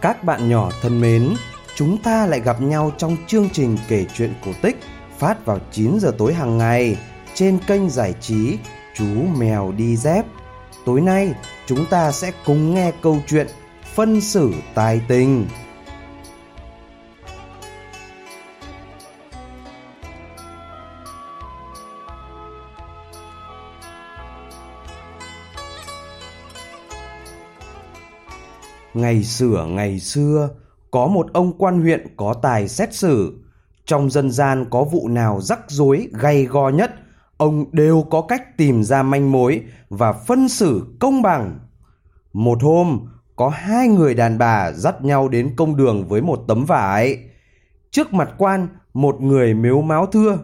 Các bạn nhỏ thân mến, chúng ta lại gặp nhau trong chương trình kể chuyện cổ tích phát vào 9 giờ tối hàng ngày trên kênh giải trí Chú Mèo Đi Dép. Tối nay, chúng ta sẽ cùng nghe câu chuyện Phân xử tài tình. Ngày xửa ngày xưa, có một ông quan huyện có tài xét xử. Trong dân gian có vụ nào rắc rối gay go nhất, ông đều có cách tìm ra manh mối và phân xử công bằng. Một hôm, có hai người đàn bà dắt nhau đến công đường với một tấm vải. Trước mặt quan, một người mếu máo thưa.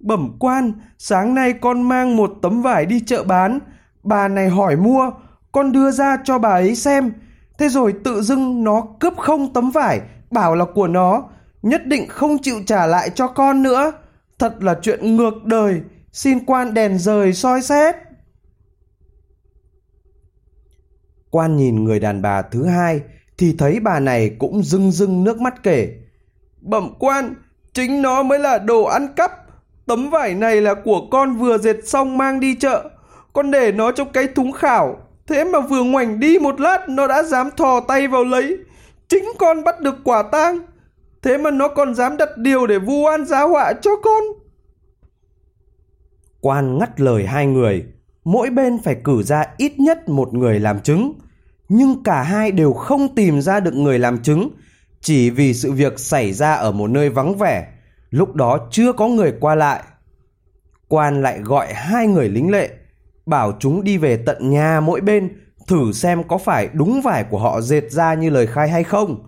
Bẩm quan, sáng nay con mang một tấm vải đi chợ bán. Bà này hỏi mua, con đưa ra cho bà ấy xem Thế rồi tự dưng nó cướp không tấm vải, bảo là của nó, nhất định không chịu trả lại cho con nữa. Thật là chuyện ngược đời, xin quan đèn rời soi xét. Quan nhìn người đàn bà thứ hai thì thấy bà này cũng rưng rưng nước mắt kể. Bẩm quan, chính nó mới là đồ ăn cắp. Tấm vải này là của con vừa dệt xong mang đi chợ. Con để nó trong cái thúng khảo Thế mà vừa ngoảnh đi một lát, nó đã dám thò tay vào lấy. Chính con bắt được quả tang. Thế mà nó còn dám đặt điều để vu oan giá họa cho con. Quan ngắt lời hai người. Mỗi bên phải cử ra ít nhất một người làm chứng. Nhưng cả hai đều không tìm ra được người làm chứng. Chỉ vì sự việc xảy ra ở một nơi vắng vẻ. Lúc đó chưa có người qua lại. Quan lại gọi hai người lính lệ bảo chúng đi về tận nhà mỗi bên thử xem có phải đúng vải của họ dệt ra như lời khai hay không.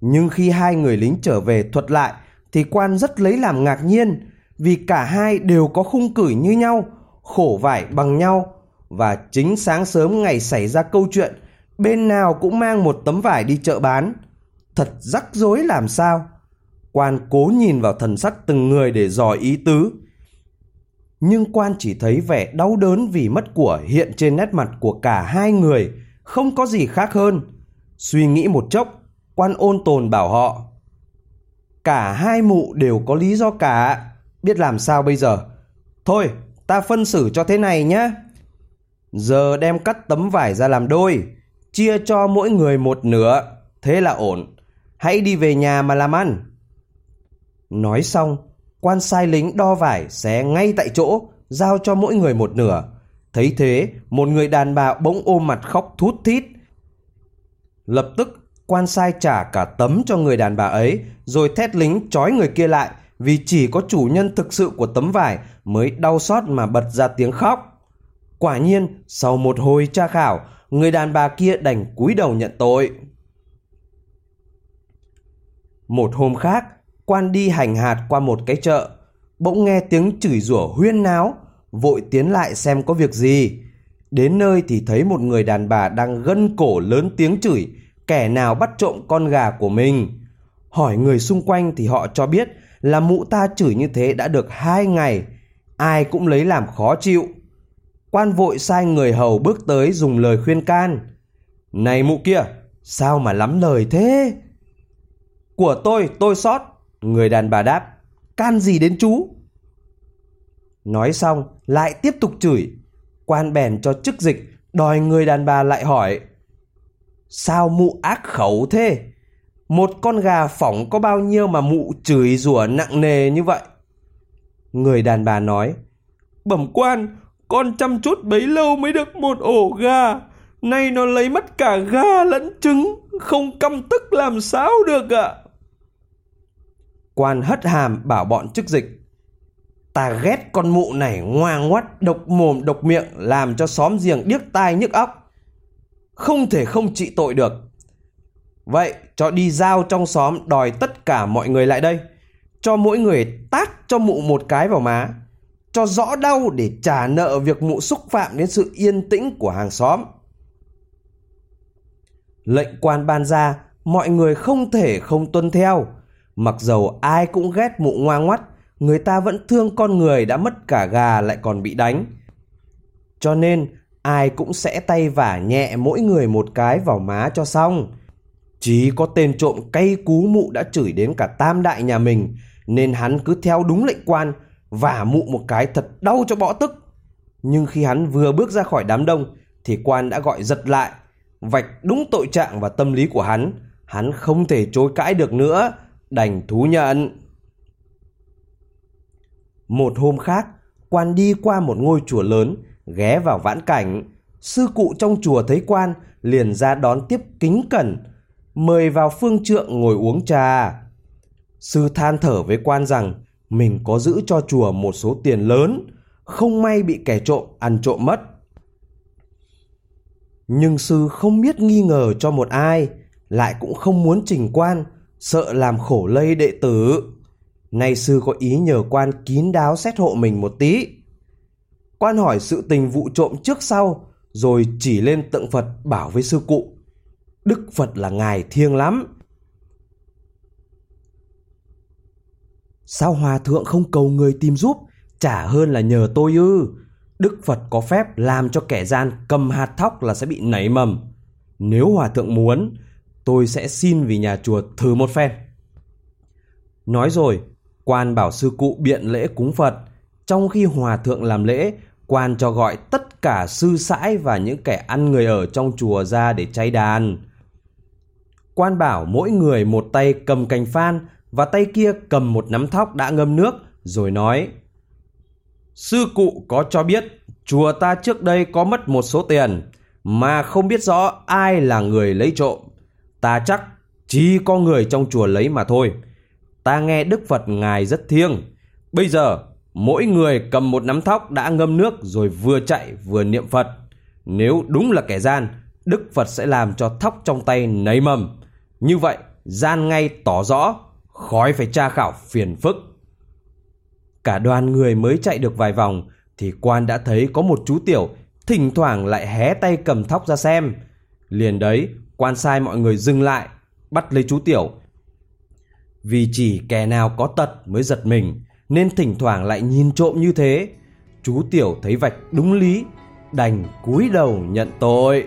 Nhưng khi hai người lính trở về thuật lại thì quan rất lấy làm ngạc nhiên vì cả hai đều có khung cửi như nhau, khổ vải bằng nhau và chính sáng sớm ngày xảy ra câu chuyện bên nào cũng mang một tấm vải đi chợ bán. Thật rắc rối làm sao. Quan cố nhìn vào thần sắc từng người để dò ý tứ nhưng quan chỉ thấy vẻ đau đớn vì mất của hiện trên nét mặt của cả hai người, không có gì khác hơn. Suy nghĩ một chốc, quan ôn tồn bảo họ. Cả hai mụ đều có lý do cả, biết làm sao bây giờ. Thôi, ta phân xử cho thế này nhé. Giờ đem cắt tấm vải ra làm đôi, chia cho mỗi người một nửa, thế là ổn. Hãy đi về nhà mà làm ăn. Nói xong, quan sai lính đo vải xé ngay tại chỗ, giao cho mỗi người một nửa. Thấy thế, một người đàn bà bỗng ôm mặt khóc thút thít. Lập tức, quan sai trả cả tấm cho người đàn bà ấy, rồi thét lính trói người kia lại, vì chỉ có chủ nhân thực sự của tấm vải mới đau xót mà bật ra tiếng khóc. Quả nhiên, sau một hồi tra khảo, người đàn bà kia đành cúi đầu nhận tội. Một hôm khác, quan đi hành hạt qua một cái chợ, bỗng nghe tiếng chửi rủa huyên náo, vội tiến lại xem có việc gì. Đến nơi thì thấy một người đàn bà đang gân cổ lớn tiếng chửi, kẻ nào bắt trộm con gà của mình. Hỏi người xung quanh thì họ cho biết là mụ ta chửi như thế đã được hai ngày, ai cũng lấy làm khó chịu. Quan vội sai người hầu bước tới dùng lời khuyên can. Này mụ kia, sao mà lắm lời thế? Của tôi, tôi sót, Người đàn bà đáp, can gì đến chú? Nói xong, lại tiếp tục chửi. Quan bèn cho chức dịch, đòi người đàn bà lại hỏi. Sao mụ ác khẩu thế? Một con gà phỏng có bao nhiêu mà mụ chửi rủa nặng nề như vậy? Người đàn bà nói, Bẩm quan, con chăm chút bấy lâu mới được một ổ gà. Nay nó lấy mất cả gà lẫn trứng, không căm tức làm sao được ạ. À? Quan hất hàm bảo bọn chức dịch. Ta ghét con mụ này ngoan ngoắt, độc mồm độc miệng làm cho xóm giềng điếc tai nhức óc. Không thể không trị tội được. Vậy cho đi giao trong xóm đòi tất cả mọi người lại đây. Cho mỗi người tát cho mụ một cái vào má. Cho rõ đau để trả nợ việc mụ xúc phạm đến sự yên tĩnh của hàng xóm. Lệnh quan ban ra, mọi người không thể không tuân theo Mặc dầu ai cũng ghét mụ ngoan ngoắt, người ta vẫn thương con người đã mất cả gà lại còn bị đánh. Cho nên ai cũng sẽ tay vả nhẹ mỗi người một cái vào má cho xong. Chỉ có tên trộm cay cú mụ đã chửi đến cả tam đại nhà mình, nên hắn cứ theo đúng lệnh quan, vả mụ một cái thật đau cho bõ tức. Nhưng khi hắn vừa bước ra khỏi đám đông, thì quan đã gọi giật lại, vạch đúng tội trạng và tâm lý của hắn. Hắn không thể chối cãi được nữa, đành thú nhận. Một hôm khác, quan đi qua một ngôi chùa lớn, ghé vào vãn cảnh. Sư cụ trong chùa thấy quan, liền ra đón tiếp kính cẩn, mời vào phương trượng ngồi uống trà. Sư than thở với quan rằng mình có giữ cho chùa một số tiền lớn, không may bị kẻ trộm ăn trộm mất. Nhưng sư không biết nghi ngờ cho một ai, lại cũng không muốn trình quan, sợ làm khổ lây đệ tử. Nay sư có ý nhờ quan kín đáo xét hộ mình một tí. Quan hỏi sự tình vụ trộm trước sau, rồi chỉ lên tượng Phật bảo với sư cụ. Đức Phật là ngài thiêng lắm. Sao hòa thượng không cầu người tìm giúp, chả hơn là nhờ tôi ư? Đức Phật có phép làm cho kẻ gian cầm hạt thóc là sẽ bị nảy mầm. Nếu hòa thượng muốn, tôi sẽ xin vì nhà chùa thử một phen. Nói rồi, quan bảo sư cụ biện lễ cúng Phật. Trong khi hòa thượng làm lễ, quan cho gọi tất cả sư sãi và những kẻ ăn người ở trong chùa ra để cháy đàn. Quan bảo mỗi người một tay cầm cành phan và tay kia cầm một nắm thóc đã ngâm nước, rồi nói Sư cụ có cho biết chùa ta trước đây có mất một số tiền mà không biết rõ ai là người lấy trộm. Ta chắc chỉ có người trong chùa lấy mà thôi. Ta nghe Đức Phật Ngài rất thiêng. Bây giờ mỗi người cầm một nắm thóc đã ngâm nước rồi vừa chạy vừa niệm Phật. Nếu đúng là kẻ gian, Đức Phật sẽ làm cho thóc trong tay nấy mầm. Như vậy, gian ngay tỏ rõ, khói phải tra khảo phiền phức. Cả đoàn người mới chạy được vài vòng thì quan đã thấy có một chú tiểu thỉnh thoảng lại hé tay cầm thóc ra xem. Liền đấy, quan sai mọi người dừng lại, bắt lấy chú tiểu. Vì chỉ kẻ nào có tật mới giật mình, nên thỉnh thoảng lại nhìn trộm như thế. Chú tiểu thấy vạch đúng lý, đành cúi đầu nhận tội.